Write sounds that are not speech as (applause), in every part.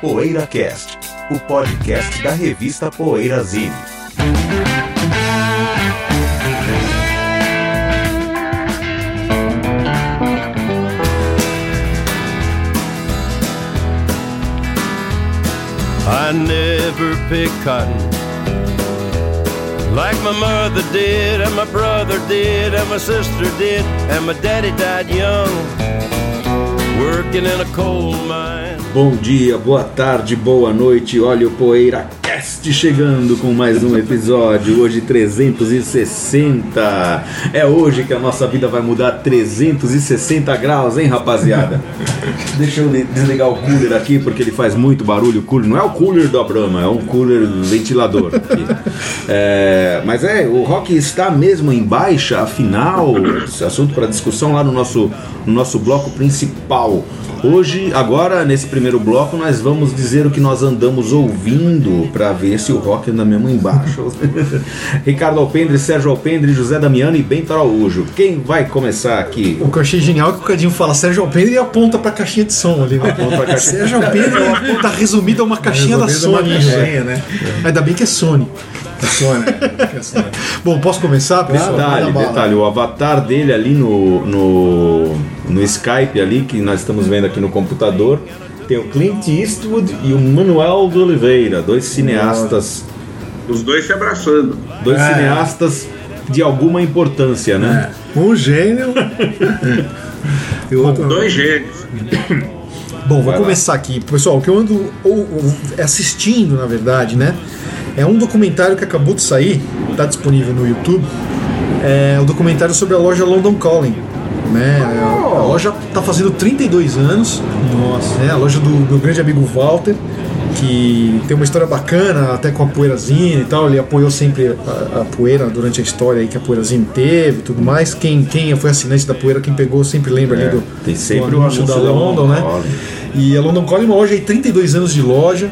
PoeiraCast, o podcast da revista Poeirazine. I never pick cotton like my mother did, and my brother did, and my sister did, and my daddy died young, working in a coal mine. Bom dia, boa tarde, boa noite. Olha o Poeira Cast chegando com mais um episódio. Hoje 360. É hoje que a nossa vida vai mudar 360 graus, hein, rapaziada? (laughs) Deixa eu desligar o cooler aqui porque ele faz muito barulho. O cooler não é o cooler do Brahma, é um cooler ventilador. É, mas é, o rock está mesmo em baixa, afinal, assunto para discussão lá no nosso, no nosso bloco principal. Hoje, agora, nesse primeiro bloco, nós vamos dizer o que nós andamos ouvindo para ver se o rock anda mesmo embaixo. (laughs) Ricardo Alpendre, Sérgio Alpendre, José Damiano e Bento Araújo. Quem vai começar aqui? O que eu achei genial é que o Cadinho fala Sérgio Alpendre e aponta pra caixinha de som ali. Né? Aponta pra caixinha. Sérgio Alpendre é tá resumido a uma caixinha da a uma Sony. caixinha, né? Ainda bem que é Sony. É Sony. É Sony. Bom, posso começar, pessoal? Detalhe, detalhe, o avatar dele ali no, no, no Skype ali, que nós estamos vendo aqui no computador, tem o Clint Eastwood e o Manuel de Oliveira, dois cineastas, Os dois se abraçando. dois É. cineastas de alguma importância, né? Um gênio (laughs) e o outro. Dois gênios. (coughs) Bom, vou Vai lá. começar aqui. Pessoal, o que eu ando ou- ou assistindo, na verdade, né? É um documentário que acabou de sair, tá disponível no YouTube. É o documentário sobre a loja London Calling. Né? A loja tá fazendo 32 anos. Nossa. Né? A loja do meu grande amigo Walter, que tem uma história bacana, até com a Poeirazine e tal. Ele apoiou sempre a, a poeira durante a história aí que a Poeirazine teve e tudo mais. Quem, quem foi assinante da poeira, quem pegou, sempre lembra ali do, É, tem sempre do o anúncio da da London, né? E a London Calling é uma loja aí, 32 anos de loja.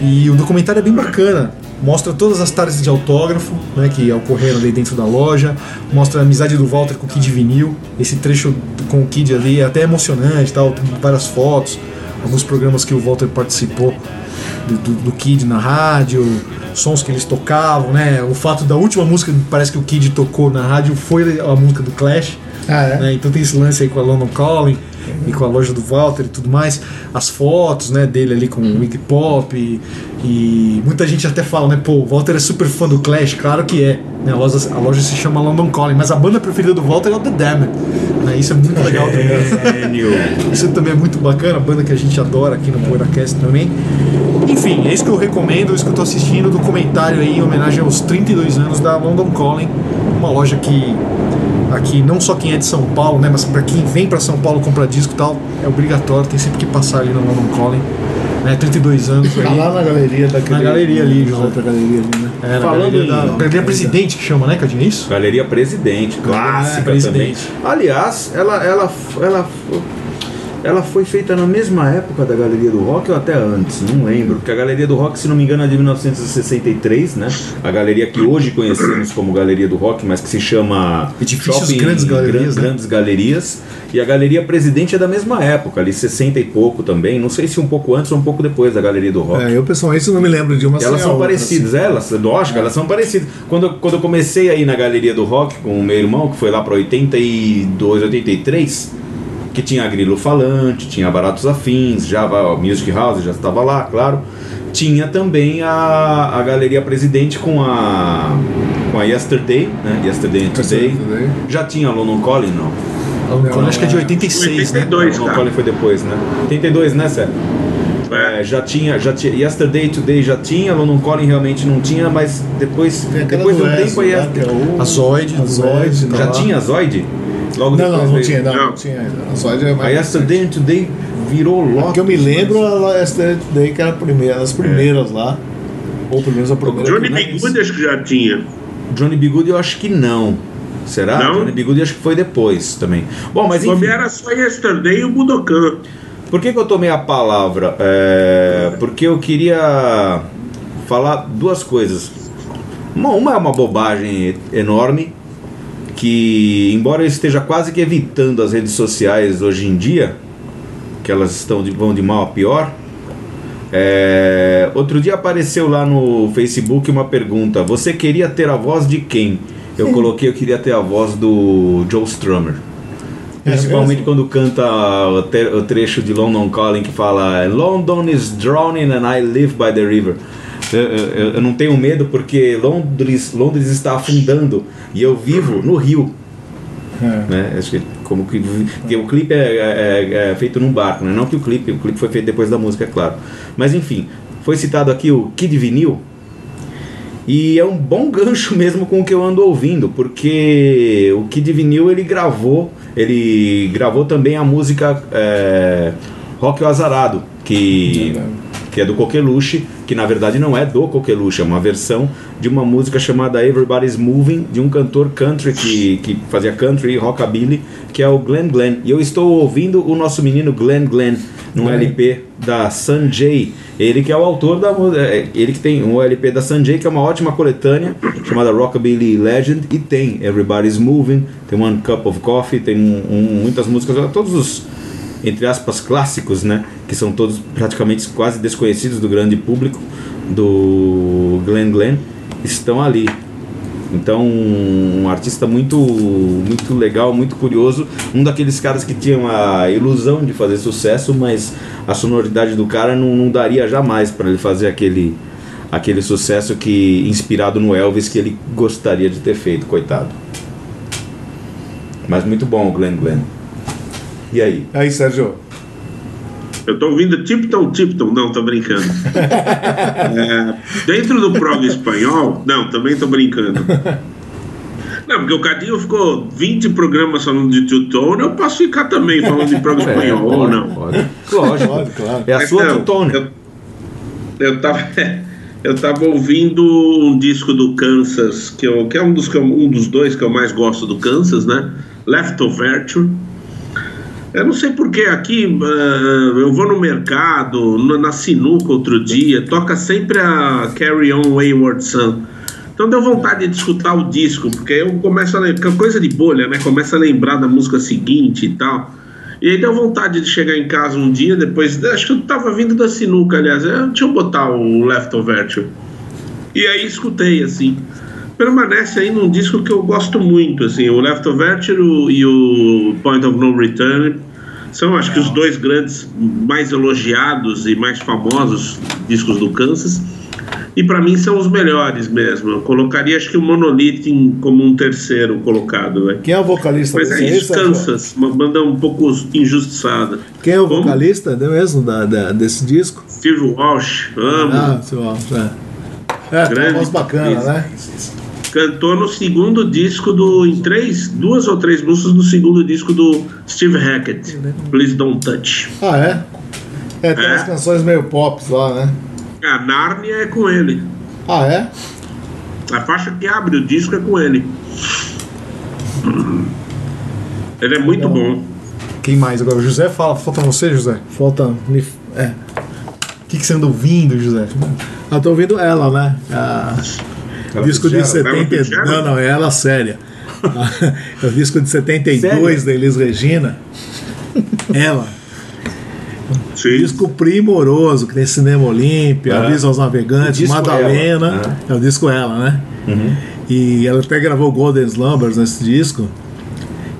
E o documentário é bem bacana. Mostra todas as tardes de autógrafo né, que ocorreram ali dentro da loja. Mostra a amizade do Walter com o Kid Vinil. Esse trecho com o Kid ali é até emocionante, tal, tem várias fotos. Alguns programas que o Walter participou do, do, do Kid na rádio, sons que eles tocavam, né? O fato da última música que parece que o Kid tocou na rádio foi a música do Clash. Ah, é? né? Então tem esse lance aí com a London Calling e com a loja do Walter e tudo mais. As fotos né, dele ali com o Iggy Pop e, e muita gente até fala, né? Pô, o Walter é super fã do Clash, claro que é. Né? A, loja, a loja se chama London Calling, mas a banda preferida do Walter é o The Damned. Né? Isso é muito legal também. Isso também é muito bacana, a banda que a gente adora aqui no PoeiraCast também. Enfim, é isso que eu recomendo, é isso que eu tô assistindo, documentário aí em homenagem aos 32 anos da London Calling, uma loja que aqui não só quem é de São Paulo, né, mas para quem vem para São Paulo comprar disco e tal, é obrigatório, tem sempre que passar ali na London Calling, né, 32 anos Tá aí. lá na galeria daquele. Na galeria ali, José. outra galeria ali, né? É, Falando galeria, da, galeria Presidente que chama, né, Cadinho, é isso? Galeria Presidente, clássica Presidente. também. Aliás, ela, ela, ela, ela foi feita na mesma época da Galeria do Rock ou até antes, não lembro. Porque a Galeria do Rock, se não me engano, é de 1963, né? A galeria que hoje conhecemos como Galeria do Rock, mas que se chama Edifícios Grandes Galerias, Gran- né? Grandes Galerias. E a Galeria Presidente é da mesma época, ali 60 e pouco também. Não sei se um pouco antes ou um pouco depois da Galeria do Rock. É, eu pessoalmente não me lembro de uma Elas são outra, parecidas, assim. elas, lógico, elas são parecidas. Quando, quando eu comecei aí na galeria do rock com o meu irmão, que foi lá para 82, 83, que tinha a Grilo Falante, tinha Baratos Afins, já a Music House já estava lá, claro. Tinha também a, a galeria presidente com a com a Yesterday, né? Yesterday and Today. Yesterday. Já tinha a London Calling, não? A London Calling acho que é de 86, né? 82, London cara. Calling foi depois, né? 82, né, Sérgio? É. É, já tinha, já tinha, Yesterday Today já tinha, London Calling realmente não tinha, mas depois, depois de do um tempo aí é o- A Zoid, Zoid, tá já lá. tinha a Zoid? Logo Não, depois não, não veio- tinha, não, Não. não tinha ainda. A Zoid é A mais. Yesterday Today virou logo. que eu me lembro, a Yesterday Today, que era a primeira, as primeiras lá. Ou pelo menos a primeira. Johnny Bigude acho que já tinha. Johnny B. Good eu acho que não. Será? Não? Johnny B. Good acho que foi depois também. Bom, mas enfim. era só Yesterday e o Budokan. Por que, que eu tomei a palavra? É, porque eu queria falar duas coisas. Uma, uma é uma bobagem enorme, que, embora eu esteja quase que evitando as redes sociais hoje em dia, que elas estão de, vão de mal a pior, é, outro dia apareceu lá no Facebook uma pergunta: Você queria ter a voz de quem? Eu coloquei, eu queria ter a voz do Joe Strummer. Principalmente mesmo? quando canta o, o trecho de London Calling que fala London is drowning and I live by the river. Eu, eu- eu não tenho medo porque Londres, Londres está afundando e eu vivo no rio. É. Né? Acho que como que porque o clipe é, é- é feito num barco, né? não que o clipe, o clipe foi feito depois da música, é claro. Mas enfim, foi citado aqui o Kid Vinil e é um bom (laughs) gancho mesmo com o que eu ando ouvindo, porque o Kid Vinil ele gravou, ele gravou também a música é, Rock o Azarado, que, que é do Coqueluche, que na verdade não é do Coqueluche, é uma versão de uma música chamada Everybody's Moving, de um cantor country que, que fazia country e rockabilly, que é o Glenn Glenn. E eu estou ouvindo o nosso menino Glenn Glenn num LP da Sanjay. Ele que é o autor da música, ele que tem um LP da Sanjay, que é uma ótima coletânea, chamada Rockabilly Legend, e tem Everybody's Moving, tem One Cup of Coffee, tem um- um- muitas músicas, todos os, entre aspas, clássicos, né? Que são todos praticamente quase desconhecidos do grande público, do Glenn Glenn, estão ali. Então, um artista muito, muito legal, muito curioso. Um daqueles caras que tinham a ilusão de fazer sucesso, mas a sonoridade do cara não, não daria jamais para ele fazer aquele, aquele sucesso que inspirado no Elvis que ele gostaria de ter feito, coitado. Mas muito bom o Glenn Glenn. E aí? Aí, Sérgio. Eu tô ouvindo Tipton Tipton, não, tô brincando. (laughs) É, dentro do prog espanhol, não, também tô brincando. Não, porque o Cadinho ficou 20 programas falando de Two-Tone, eu posso ficar também falando de prog (laughs) espanhol, ou não? Pode. Lógico. Pode, claro. É a sua Então, tutone. Eu, eu tava, (laughs) eu tava ouvindo um disco do Kansas, que, eu, que é um dos, um dos dois que eu mais gosto do Kansas, né? Leftoverture. Eu não sei porque aqui eh, eu vou no mercado, na, na sinuca outro dia, toca sempre a Carry On Wayward Son. Então deu vontade de escutar o disco, porque eu começo a lembrar, coisa de bolha, né? Começa a lembrar da música seguinte e tal. E aí deu vontade de chegar em casa um dia, depois, acho que eu tava vindo da sinuca, aliás, eu, deixa eu botar o Leftoverture. E aí escutei, assim. Permanece aí num disco que eu gosto muito, assim, o Leftoverture o- e o Point of No Return são, acho que, os dois grandes, mais elogiados e mais famosos discos do Kansas. E para mim são os melhores mesmo. Eu colocaria, acho que o Monolith como um terceiro colocado, velho. Quem é o vocalista Mas é isso, Sérgio? Kansas, uma banda um pouco injustiçada. Quem é o Como? vocalista é mesmo da, da- desse disco? Steve Walsh, amo. Ah, seu Alves, é. É, tem uma Grande voz bacana, né? Cantou no segundo disco do. em três, duas ou três músicas do segundo disco do Steve Hackett. Please Don't Touch. Ah, é? É, tem É. umas canções meio pop lá, né? A Narnia é com ele. Ah, é? A faixa que abre o disco é com ele. Ele é muito bom. Quem mais agora? O José fala. Falta você, José. Falta. É. O que, que você anda ouvindo, José? Eu tô ouvindo ela, né? A... Ela disco de fizeram? Ela 70. fizeram? Não, não, é ela séria. (laughs) é o disco de 72 Sério? da Elis Regina. Ela. Sim. Disco primoroso, que tem Cinema Olímpia, Ah. Avisa aos Navegantes, disco Madalena. Ela. É o disco ela, né? Uhum. E ela até gravou Golden Slumbers nesse disco.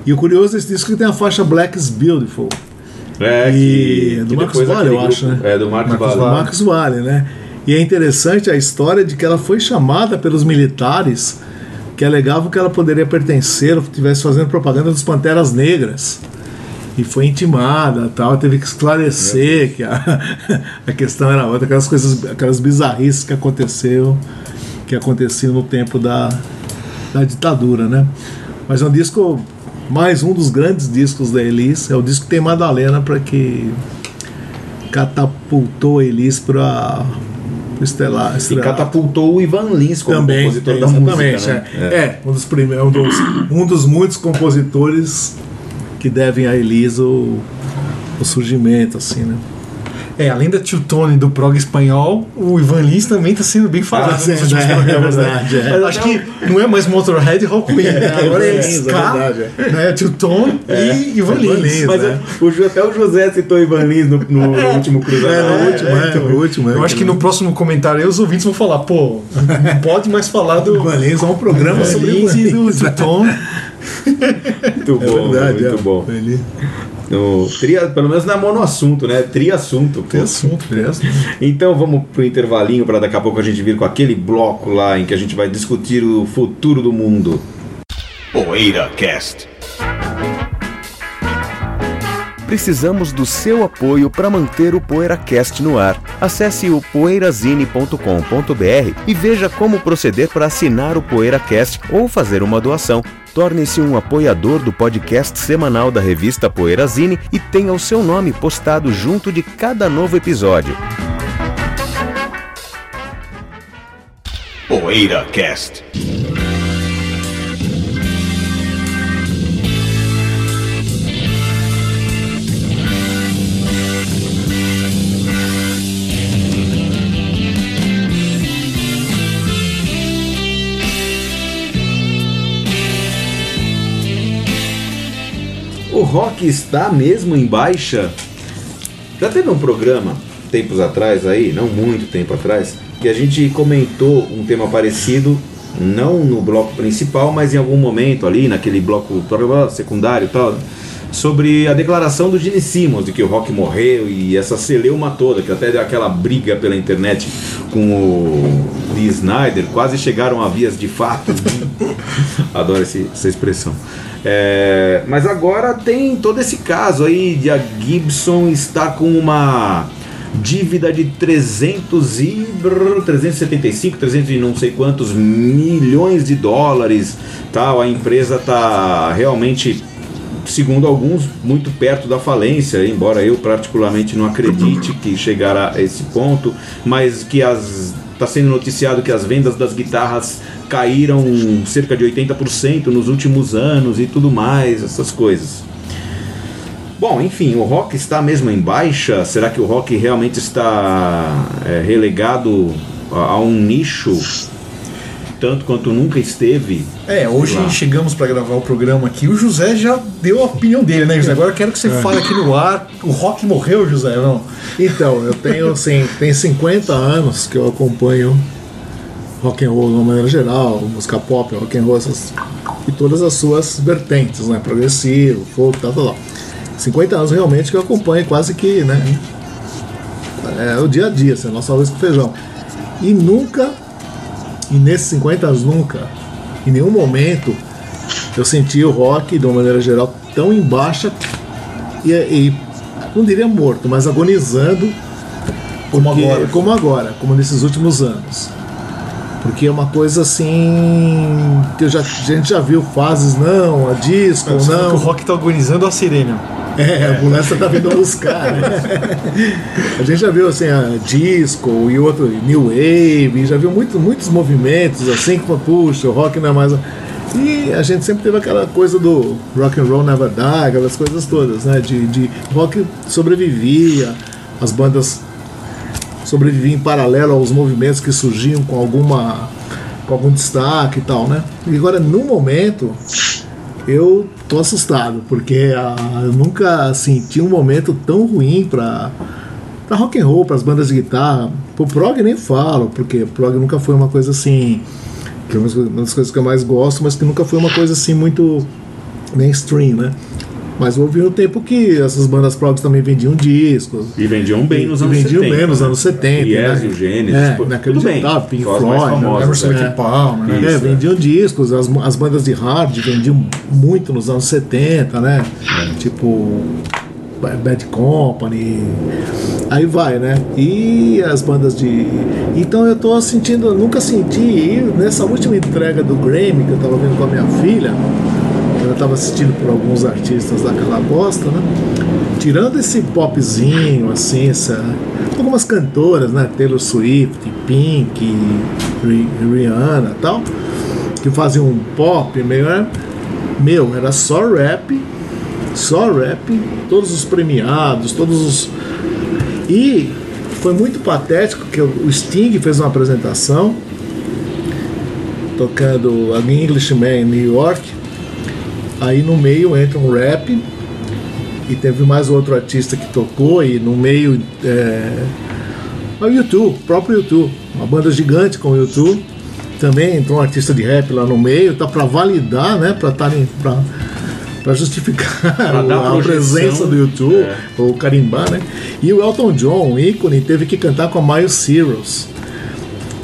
E o curioso desse disco é que tem a faixa Black is Beautiful. É, E que, do que Marcos aquele eu acho, grupo- né? É, do Marcos, Marcos Valle. Valle. Marcos Vale, né? E é interessante a história de que ela foi chamada pelos militares que alegavam que ela poderia pertencer, ou estivesse fazendo propaganda dos Panteras Negras. E foi intimada, tal, teve que esclarecer que a, (laughs) a questão era outra, aquelas coisas, aquelas bizarrices que aconteceu, que aconteciam no tempo da, da ditadura, né? Mas é um disco, mais um dos grandes discos da Elis, é o disco que tem Madalena para que catapultou a Elis para o estelar. E estelar. catapultou o Ivan Lins como também, compositor da música, né? é. É, um dos primeiros, um dos, um dos muitos compositores que devem a Elis o, o surgimento, assim, né? É, além da Tio Tony do prog espanhol, o Ivan Lins também tá sendo bem falado Ah, nos últimos é, é né? verdade, é. Acho que não é mais Motorhead e Rock Queen, né? Agora é é Ska, verdade, né? Tio Tony e Ivan Ivan Lins. Lins. Mas né? o, até o José citou Ivan Lins no, no (laughs) último cruzado. É, no último, é, então. no último. é. Eu acho que no próximo comentário aí os ouvintes vão falar, pô, não pode mais falar do Ivan Lins é um programa Ivan sobre Lins e do Lins. Tio Tony. (laughs) Muito É bom, verdade, muito é. bom. No, tria, pelo menos não é monoassunto, né? Triassunto. pô. tem assunto, tem assunto. Então vamos pro intervalinho para daqui a pouco a gente vir com aquele bloco lá em que a gente vai discutir o futuro do mundo. Poeira Cast. Precisamos do seu apoio para manter o PoeiraCast no ar. Acesse o poeirazine.com.br e veja como proceder para assinar o PoeiraCast ou fazer uma doação. Torne-se um apoiador do podcast semanal da revista Poeirazine e tenha o seu nome postado junto de cada novo episódio. Poeira O rock está mesmo em baixa? Já teve um programa, tempos atrás aí, não muito tempo atrás, que a gente comentou um tema parecido, não no bloco principal, mas em algum momento ali, naquele bloco secundário e tal, sobre a declaração do Gene Simmons de que o rock morreu e essa celeuma toda, que até deu aquela briga pela internet com o Lee Snyder, quase chegaram a vias de fato. (laughs) Adoro essa expressão. É, mas agora tem todo esse caso aí de a Gibson estar com uma dívida de 300 e brrr, 375, 300 e não sei quantos milhões de dólares, tal. A empresa tá realmente segundo alguns, muito perto da falência, embora eu particularmente não acredite que chegará a esse ponto, mas que as está sendo noticiado que as vendas das guitarras caíram cerca de 80% nos últimos anos e tudo mais, essas coisas. Bom, enfim, o rock está mesmo em baixa? Será que o rock realmente está é, relegado a, a um nicho tanto quanto nunca esteve? É, hoje Lá. chegamos para gravar o programa aqui. O José já deu a opinião dele, né, José? Agora eu quero que você fale aqui no ar. O rock morreu, José, não? Então, eu tenho assim, tem 50 anos que eu acompanho rock and roll de uma maneira geral, música pop, rock and roll, essas, e todas as suas vertentes, né? Progressivo, folk, tal, tal, tal. 50 anos realmente que eu acompanho quase que, né? É o dia a dia, assim, a nossa arroz com feijão. E nunca, e nesses 50 anos nunca, em nenhum momento, eu senti o rock, de uma maneira geral, tão em baixa e, e não diria morto, mas agonizando Como porque- agora. como agora, como nesses últimos anos. Porque é uma coisa assim que eu já, a gente já viu fases, não, a disco, falou não. que o rock tá organizando a sirene. É, a ambulância tá vindo buscar. né? (laughs) a gente já viu assim, a disco e outro, New Wave, já viu muito, muitos movimentos assim que puxa, o rock não é mais. E a gente sempre teve aquela coisa do rock and roll never die, aquelas coisas todas, né? De, de rock sobrevivia, as bandas sobreviviam em paralelo aos movimentos que surgiam com alguma com algum destaque e tal, né? E agora no momento eu tô assustado, porque ah, eu nunca senti um momento tão ruim pra, pra rock and roll, pras bandas de guitarra. Pro prog nem falo, porque prog nunca foi uma coisa assim. Que é uma das coisas que eu mais gosto, mas que nunca foi uma coisa assim muito mainstream, né? Mas houve um tempo que essas bandas progs também vendiam discos. E vendiam bem nos E anos vendiam 70. bem nos né? anos 70. O Yes né? e o Gênesis. É, pô, naquele tudo bem. tava Pink Floyd, né? Emerson é. And Palmer, né? Isso, É, é. vendiam discos, as, as bandas de hard vendiam muito nos anos 70, né? Tipo Ba- Bad Company, aí vai, né? E as bandas de. Então eu tô sentindo, eu nunca senti, e nessa última entrega do Grammy que eu tava vendo com a minha filha, eu tava assistindo por alguns artistas daquela bosta, né? Tirando esse popzinho, assim, essa, algumas cantoras, né? Taylor Swift, Pink, Ri- Rihanna e tal, que faziam um pop meio. né? Meu, era só rap, só rap, todos os premiados, todos os. E foi muito patético que o Sting fez uma apresentação tocando a Englishman em New York. Aí no meio entra um rap e teve mais outro artista que tocou e no meio é, o YouTube, o próprio YouTube, uma banda gigante com o YouTube. Também entrou um artista de rap lá no meio, tá para validar, né, para estarem para justificar (laughs) a projeção. presença do YouTube, É. o carimbar, né? E o Elton John, ícone, teve que cantar com a Miles Cyrus.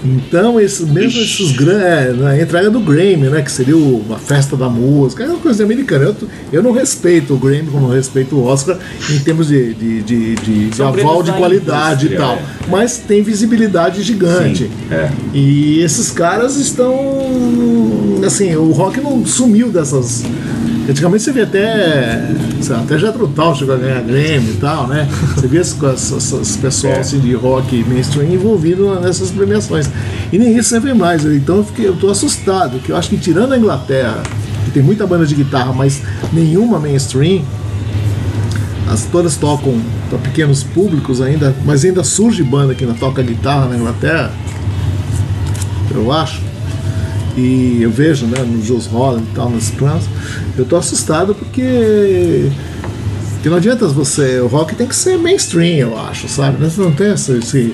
Então, esses, mesmo esses grandes. É, na entrega do Grammy, né? Que seria o- uma festa da música, é uma coisa americana. Eu, eu não respeito o Grammy como eu respeito o Oscar em termos de, de, de, de- de aval de da qualidade e tal. é. Mas tem visibilidade gigante. Sim, é. E esses caras estão. Assim, o rock não sumiu dessas. Antigamente você via até. lá, até Jethro Tull chegou a ganhar Grammy e tal, né? Você via esse, pessoal É. assim, de rock mainstream envolvido nessas premiações. E nem isso você vê mais. Então eu, fiquei, eu tô assustado, que eu acho que tirando a Inglaterra, que tem muita banda de guitarra, mas nenhuma mainstream, as todas tocam para pequenos públicos ainda, mas ainda surge banda que ainda toca guitarra na Inglaterra, eu acho. E eu vejo, né, no Jules Holland e tal, nos planos, eu tô assustado porque porque não adianta você. O rock tem que ser mainstream, eu acho, sabe? Você não tem esse, esse,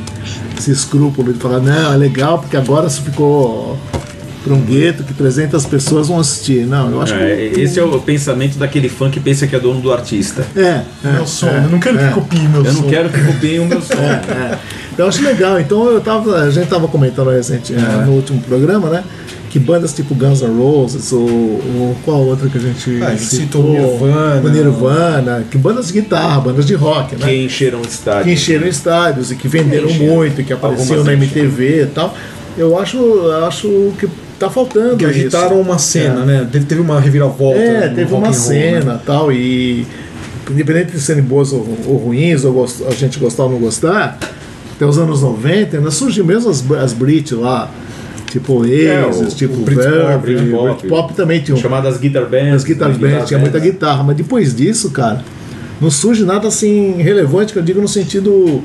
esse escrúpulo de falar, não, é legal porque agora se ficou para um gueto que 300 pessoas vão assistir. Não, eu acho É, que. esse é o pensamento daquele fã que pensa que é dono do artista. É, é, Meu som. é, eu não quero é. que copie meu Eu som. não quero que copiem o meu som. É. Eu acho legal. Então eu tava, a gente tava comentando recente, É. no último programa, né? Que bandas tipo Guns N' Roses ou, ou qual outra que a gente Ah, a gente citou Nirvana. Nirvana, que bandas de guitarra, bandas de rock, né? Que encheram o estádio. que encheram estádios e que venderam Encheram. muito, que apareciam na. MTV e tal. Eu acho, acho que tá faltando Que agitaram isso. uma cena, É. né? Teve, uma reviravolta. É, teve uma roll, cena né? tal, e independente de serem boas ou, ou ruins, ou gost- a gente gostar ou não gostar, até os anos 90 ainda surgiu mesmo as, as Brit lá, tipo Oasis, o- tipo o Britpop, Verve, Britpop. Britpop também tinha um Chamadas guitar bands. as guitar bands, tinha muita guitarra, mas depois disso, cara, não surge nada assim relevante, que eu digo no sentido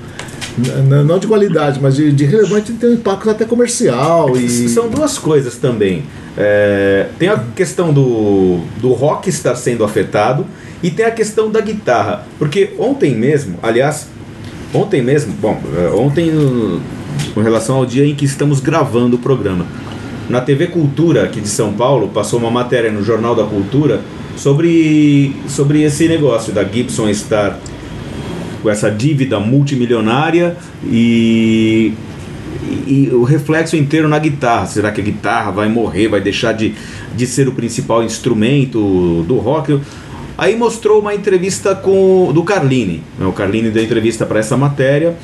não de qualidade, mas de, de relevante tem um impacto até comercial e São duas coisas também. É, tem a questão do, do rock estar sendo afetado e tem a questão da guitarra. Porque ontem mesmo, aliás, ontem mesmo, bom, é, ontem com relação ao dia em que estamos gravando o programa, na TV Cultura aqui de São Paulo passou uma matéria no Jornal da Cultura sobre, sobre esse negócio da Gibson estar com essa dívida multimilionária e, e, e o reflexo inteiro na guitarra. Será que a guitarra vai morrer, vai deixar de, de ser o principal instrumento do rock? Aí mostrou uma entrevista com do Carlini. né? O Carlini deu entrevista para essa matéria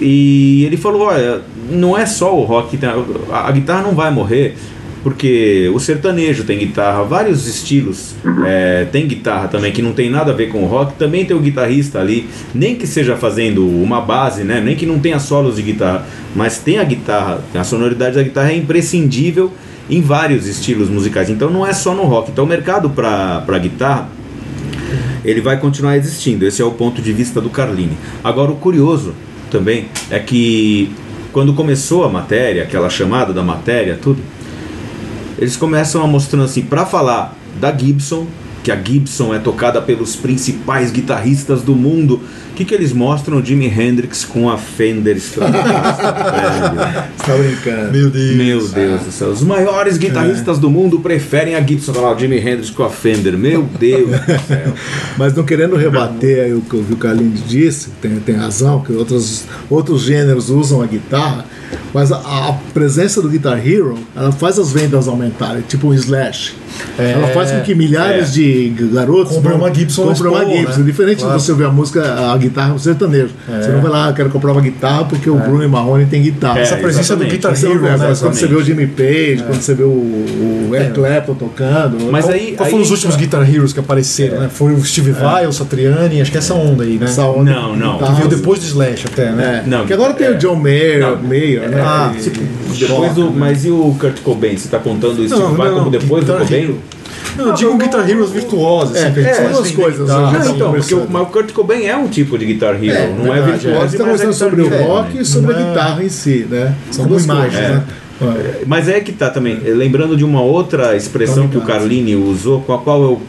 e ele falou: olha, não é só o rock, tem- a, a guitarra não vai morrer. Porque o sertanejo tem guitarra, vários estilos é, tem guitarra também que não tem nada a ver com o rock. Também tem o guitarrista ali, nem que seja fazendo uma base, né? nem que não tenha solos de guitarra, mas tem a guitarra, a sonoridade da guitarra é imprescindível em vários estilos musicais. Então não é só no rock. Então o mercado para guitarra ele vai continuar existindo. Esse é o ponto de vista do Carlini. Agora, o curioso também é que quando começou a matéria, aquela chamada da matéria, tudo, eles começam a mostrando assim, para falar da Gibson, que a Gibson é tocada pelos principais guitarristas do mundo, que, que eles mostram? Jimi Hendrix com a Fender Stratocaster. (laughs) tá brincando. Meu Deus. Meu Deus do céu, os maiores guitarristas do mundo preferem a Gibson. Olha lá, o Jimi Hendrix com a Fender. Meu Deus do céu. (laughs) Mas não querendo rebater aí o que o Carlinhos disse, tem, tem razão, que outros, outros gêneros usam a guitarra, mas a, a presença do Guitar Hero, ela faz as vendas aumentarem, tipo um Slash. ela faz com que milhares é. de garotos Compram uma Gibson compram uma Gibson. né? Diferente Claro. de você ouvir a música, a guitarra no sertanejo. Você não vai lá, "Ah, eu quero comprar uma guitarra porque o Bruno e Marrone tem guitarra. É, Essa presença do exatamente. Guitar Hero, né? agora, quando você vê o Jimmy Page, É. quando você vê o, o Eric Clapton tocando. Mas Qual, aí- qual aí foram os entra- últimos Guitar Heroes que apareceram, né? Foi o Steve Vai, o Satriani, acho que é essa onda aí, né? essa onda Não, não. Que guitarra. veio depois do Slash até, né? É, Não, que agora tem é. o John Mayer, Não, Mayer né? Ah, Depois do, mas e o Kurt Cobain? Você está contando o Steve Não, Vai como depois do Cobain? Não, eu digo Guitar Heroes virtuosos, assim, É, que a gente é, mais duas coisas, guitarra, Não, assim. então, porque o, o Kurt Cobain é um tipo de Guitar Hero, É, não é verdade, é. virtuoso, Você está mas é conversando sobre o rock né? e sobre Não a é- guitarra em si, né? São Como duas imagem, coisas, né? É. Mas é que tá também, lembrando de uma outra expressão que o Carlini usou, com a qual eu.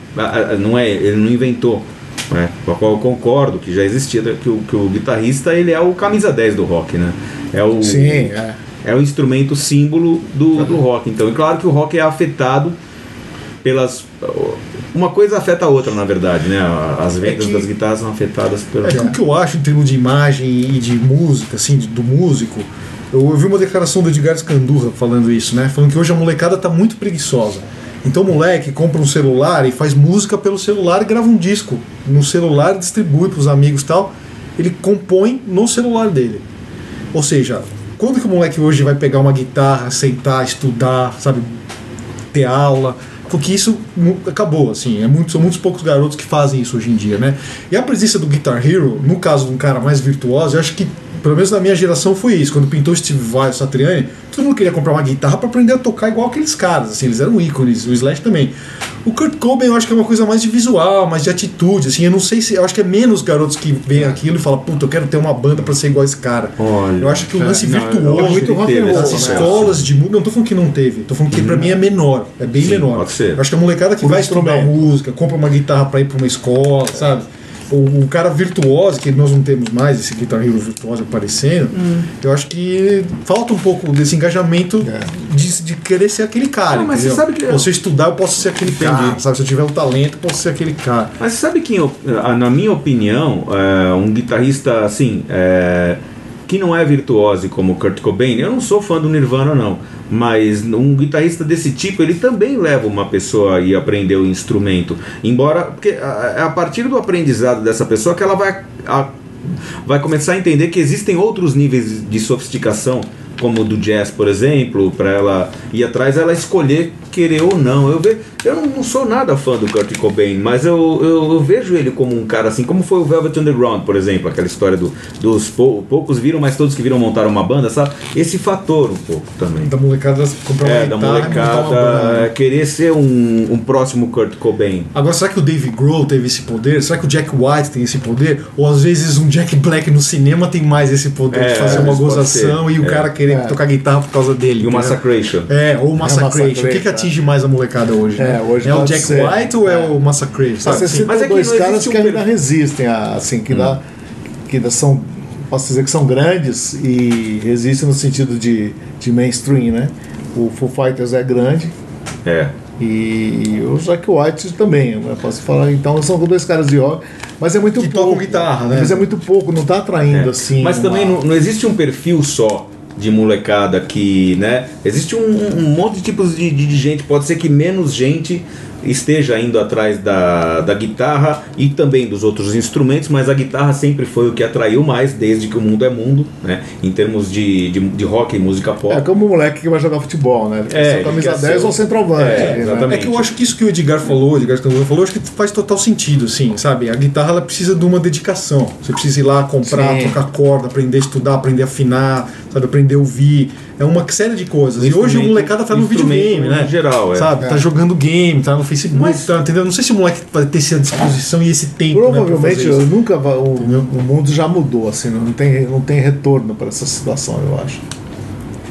Não é, ele não inventou, né? com a qual eu concordo, que já existia, que o, que o guitarrista ele é o camisa 10 do rock, né? É o, Sim, é. é o instrumento símbolo do, do rock. Então, é claro que o rock é afetado pelas. Uma coisa afeta a outra, na verdade, né? As vendas que- das guitarras são afetadas pela. É que o que eu acho em termos de imagem e de música, assim, do músico, eu ouvi uma declaração do Edgar Scandurra falando isso, né? Falando que hoje a molecada tá muito preguiçosa. Então o moleque compra um celular e faz música pelo celular e grava um disco no celular, distribui pros amigos e tal. Ele compõe no celular dele. Ou seja, quando que o moleque hoje vai pegar uma guitarra, sentar, estudar, sabe, ter aula? Porque isso acabou, assim. É muito, são muitos poucos garotos que fazem isso hoje em dia, né? E a presença do Guitar Hero, no caso de um cara mais virtuoso, eu acho que, pelo menos na minha geração, foi isso. Quando pintou Steve Vai o Satriani, todo mundo queria comprar uma guitarra para aprender a tocar igual aqueles caras, assim. Eles eram ícones, o Slash também. O Kurt Cobain eu acho que é uma coisa mais de visual, mais de atitude, assim. Eu não sei se. Eu acho que é menos garotos que veem aquilo e falam, puta, eu quero ter uma banda para ser igual esse cara. Olha, eu acho que o lance não, eu virtuoso que muito rock and né? escolas de música. Não tô falando que não teve, tô falando que pra mim é menor, é bem Sim, menor. pode ser. Eu acho que a molecada que Por vai estudar música, compra uma guitarra pra ir pra uma escola, sabe? O, o cara virtuoso, que nós não temos mais, esse Guitar Hero virtuoso aparecendo, Hum. eu acho que falta um pouco desse engajamento É. de, de querer ser aquele cara. Não, mas entendeu? você sabe que- Ou se eu estudar, eu posso ser aquele cara, sabe? Se eu tiver o talento, eu posso ser aquele cara. Mas você sabe quem, eu- na minha opinião, é, um guitarrista assim, é, que não é virtuose como Kurt Cobain, eu não sou fã do Nirvana não, mas um guitarrista desse tipo, ele também leva uma pessoa ir aprender o instrumento, embora, porque é a partir do aprendizado dessa pessoa que ela vai, a- vai começar a entender que existem outros níveis de sofisticação, como o do jazz, por exemplo, para ela ir atrás, ela escolher querer ou não. Eu, ve, eu não, sou nada fã do Kurt Cobain, mas eu, eu, eu vejo ele como um cara assim, como foi o Velvet Underground, por exemplo, aquela história do, dos pou- poucos viram, mas todos que viram montaram uma banda, sabe? Esse fator um pouco também. Da molecada comprar uma É, da molecada banda. é, querer ser um, um próximo Kurt Cobain. Agora, será que o Dave Grohl teve esse poder? Será que o Jack White tem esse poder? Ou às vezes um Jack Black no cinema tem mais esse poder É, de fazer uma gozação e o É. cara querer É. tocar guitarra por causa dele? E o? Massacration. É, ou o Massacration. O que, que atinge mais a molecada hoje? né? É, hoje é o Jack ser. White ou é, É. o Massacration? Sabe? Assim? citou Mas é que dois caras que um ainda resistem, a, assim, que, dá, que ainda são, posso dizer que são grandes e resistem no sentido de, de mainstream, né? O Foo Fighters é grande É. e o Jack White também, eu posso falar. Então são dois caras de rock, mas é muito Que pouco. tocam guitarra, né? Mas é muito pouco, não tá atraindo É. assim. Mas também uma- não, não existe um perfil só de molecada que, né? Existe um, um monte de tipos de, de, de gente. Pode ser que menos gente esteja indo atrás da, da guitarra e também dos outros instrumentos, mas a guitarra sempre foi o que atraiu mais, desde que o mundo é mundo, né? Em termos de, de, de rock e música pop. É como o moleque que vai jogar futebol, né? Ele quer É, ser camisa quer ser 10 o- ou centroavante. É, né? exatamente. É que eu acho que isso que o Edgar falou, o Edgar falou, acho que faz total sentido, assim, sabe? A guitarra ela precisa de uma dedicação. Você precisa ir lá comprar, Sim. trocar corda, aprender a estudar, aprender a afinar, sabe? Aprender a ouvir. É uma série de coisas. E hoje o molecada tá no videogame, né? em geral, é. Sabe? Tá jogando game, tá no Facebook, Mas- tá, entendeu? Não sei se o moleque vai ter essa disposição e esse tempo. né, Provavelmente fazer isso. eu nunca vai, o, o mundo já mudou, assim, não tem, não tem retorno para essa situação, eu acho.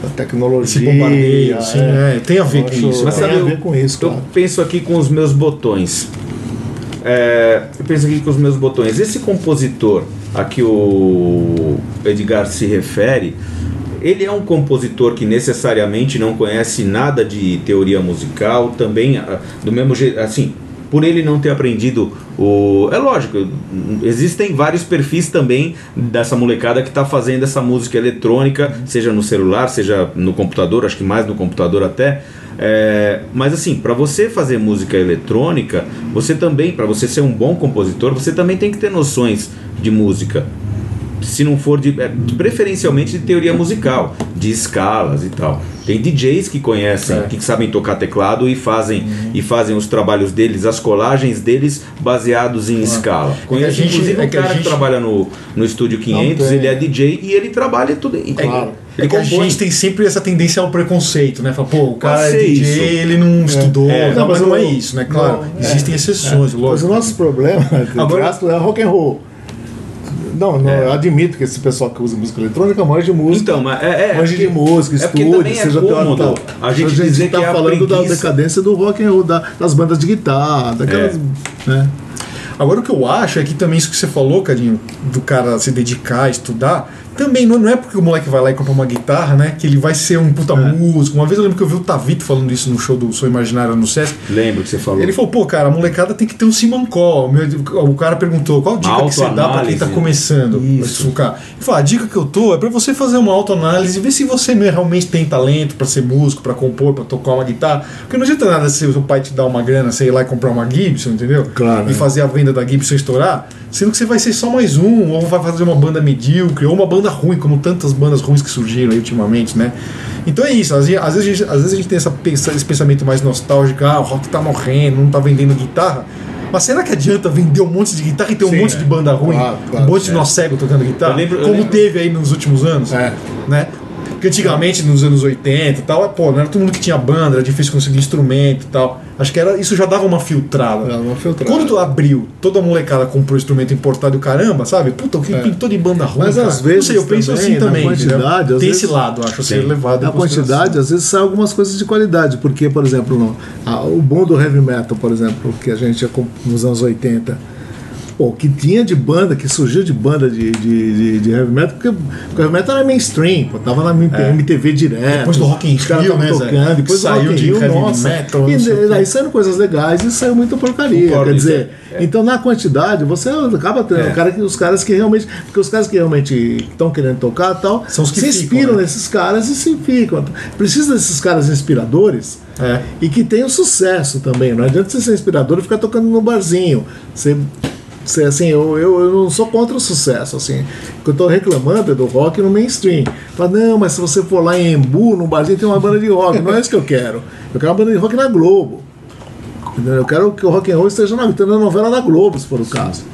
A tecnologia. Esse bombardeio, assim, é, tem a ver com isso. Mas tem a eu- ver com isso, Eu claro. penso aqui com os meus botões. É, eu penso aqui com os meus botões. Esse compositor a que o Edgar se refere, ele é um compositor que necessariamente não conhece nada de teoria musical, também ah, do mesmo jeito, assim, por ele não ter aprendido o. É lógico, existem vários perfis também dessa molecada que está fazendo essa música eletrônica, seja no celular, seja no computador, acho que mais no computador até. É, mas assim, para você fazer música eletrônica, você também, para você ser um bom compositor, você também tem que ter noções de música. Se não for de, é, preferencialmente de teoria musical, de escalas e tal. Tem DJs que conhecem, É. que sabem tocar teclado e fazem e fazem os trabalhos deles, as colagens deles baseados em escala. Conheço gente- inclusive é um que a cara que gente- trabalha no, no estúdio 500, tem. ele é DJ e ele trabalha tudo. e- Claro. Ele É que a gente tem sempre essa tendência ao preconceito, né? Fala, pô, o cara é DJ, isso. ele não estudou. É. Não, Não, mas não é isso, né? Claro, não, existem exceções, Mas o lógico. nosso problema, (laughs) Agora- Agora, é rock and roll. Não, não, eu admito que esse pessoal que usa música eletrônica manja de música. Então, mas é, é, manja porque- de música, é também é seja cômodo teatro. a gente dizer tá que é a falando da decadência do rock and roll, da- das bandas de guitarra, daquelas. É. né? Agora o que eu acho é que também isso que você falou, Cadinho, do cara se dedicar, estudar, também não, não é porque o moleque vai lá e compra uma guitarra, né? Que ele vai ser um puta músico. Uma vez eu lembro que eu vi o Tavito falando isso no show do Sou Imaginário no Sesc. Lembro que você falou. Ele falou, pô, cara, a molecada tem que ter um Simancol. O meu- O cara perguntou, qual dica que você dá pra quem tá começando Isso. Ele falou, a dica que eu tô é pra você fazer uma autoanálise e ver se você mesmo realmente tem talento pra ser músico, pra compor, pra tocar uma guitarra. Porque não adianta nada se o seu pai te dar uma grana, você ir lá e comprar uma Gibson, entendeu? Claro, E é. fazer a venda da Gibson estourar, sendo que você vai ser só mais um, ou vai fazer uma banda medíocre, ou uma banda ruim, como tantas bandas ruins que surgiram aí ultimamente, né? Então é isso, às vezes, às vezes, a, gente, às vezes a gente tem essa, esse pensamento mais nostálgico, ah, o rock tá morrendo, não tá vendendo guitarra. Mas será que adianta vender um monte de guitarra e ter um Sim, monte é. de banda ruim? Claro, claro, um monte de é. nó cego tocando guitarra? Eu lembro- eu como lembro- teve aí nos últimos anos? É. Né? Porque antigamente, nos anos 80 e tal, pô, não era todo mundo que tinha banda, era difícil conseguir instrumento e tal. Acho que era, isso já dava uma filtrada. Dava uma filtrada. Quando tu abriu, toda a molecada comprou instrumento importado e caramba, sabe? Puta, o que É. pintou de banda ruim. Mas cara. às vezes Não sei, eu penso também, assim também. quantidade, Tem vezes- esse lado, acho, ser Sim. levado Na quantidade, às vezes sai algumas coisas de qualidade, porque, por exemplo, no- a- o bom do heavy metal, por exemplo, que a gente com- nos anos 80, pô, que tinha de banda, que surgiu de banda de, de, de- de heavy metal, porque o heavy metal era mainstream, pô, tava na MTV direto. Depois do Rock in Rio, né, tocando, depois do Rock in Rio, heavy nossa. metal, e daí saíram coisas legais e saiu muita porcaria, Concordo, quer dizer, é- então na quantidade você acaba tendo É. cara que, os caras que realmente, porque os caras que realmente estão querendo tocar e tal, São os que se ficam, inspiram né? nesses caras e se ficam. Precisa desses caras inspiradores É. e que tenham sucesso também. Não adianta você ser inspirador e ficar tocando no barzinho. Você, assim, eu, eu, eu não sou contra o sucesso. Assim. Eu estou reclamando é do rock no mainstream. Fala, não, mas se você for lá em Embu, no barzinho, tem uma banda de rock. Não é isso que eu quero. Eu quero uma banda de rock na Globo. Eu quero que o rock and roll esteja na, na novela da Globo, se for o caso.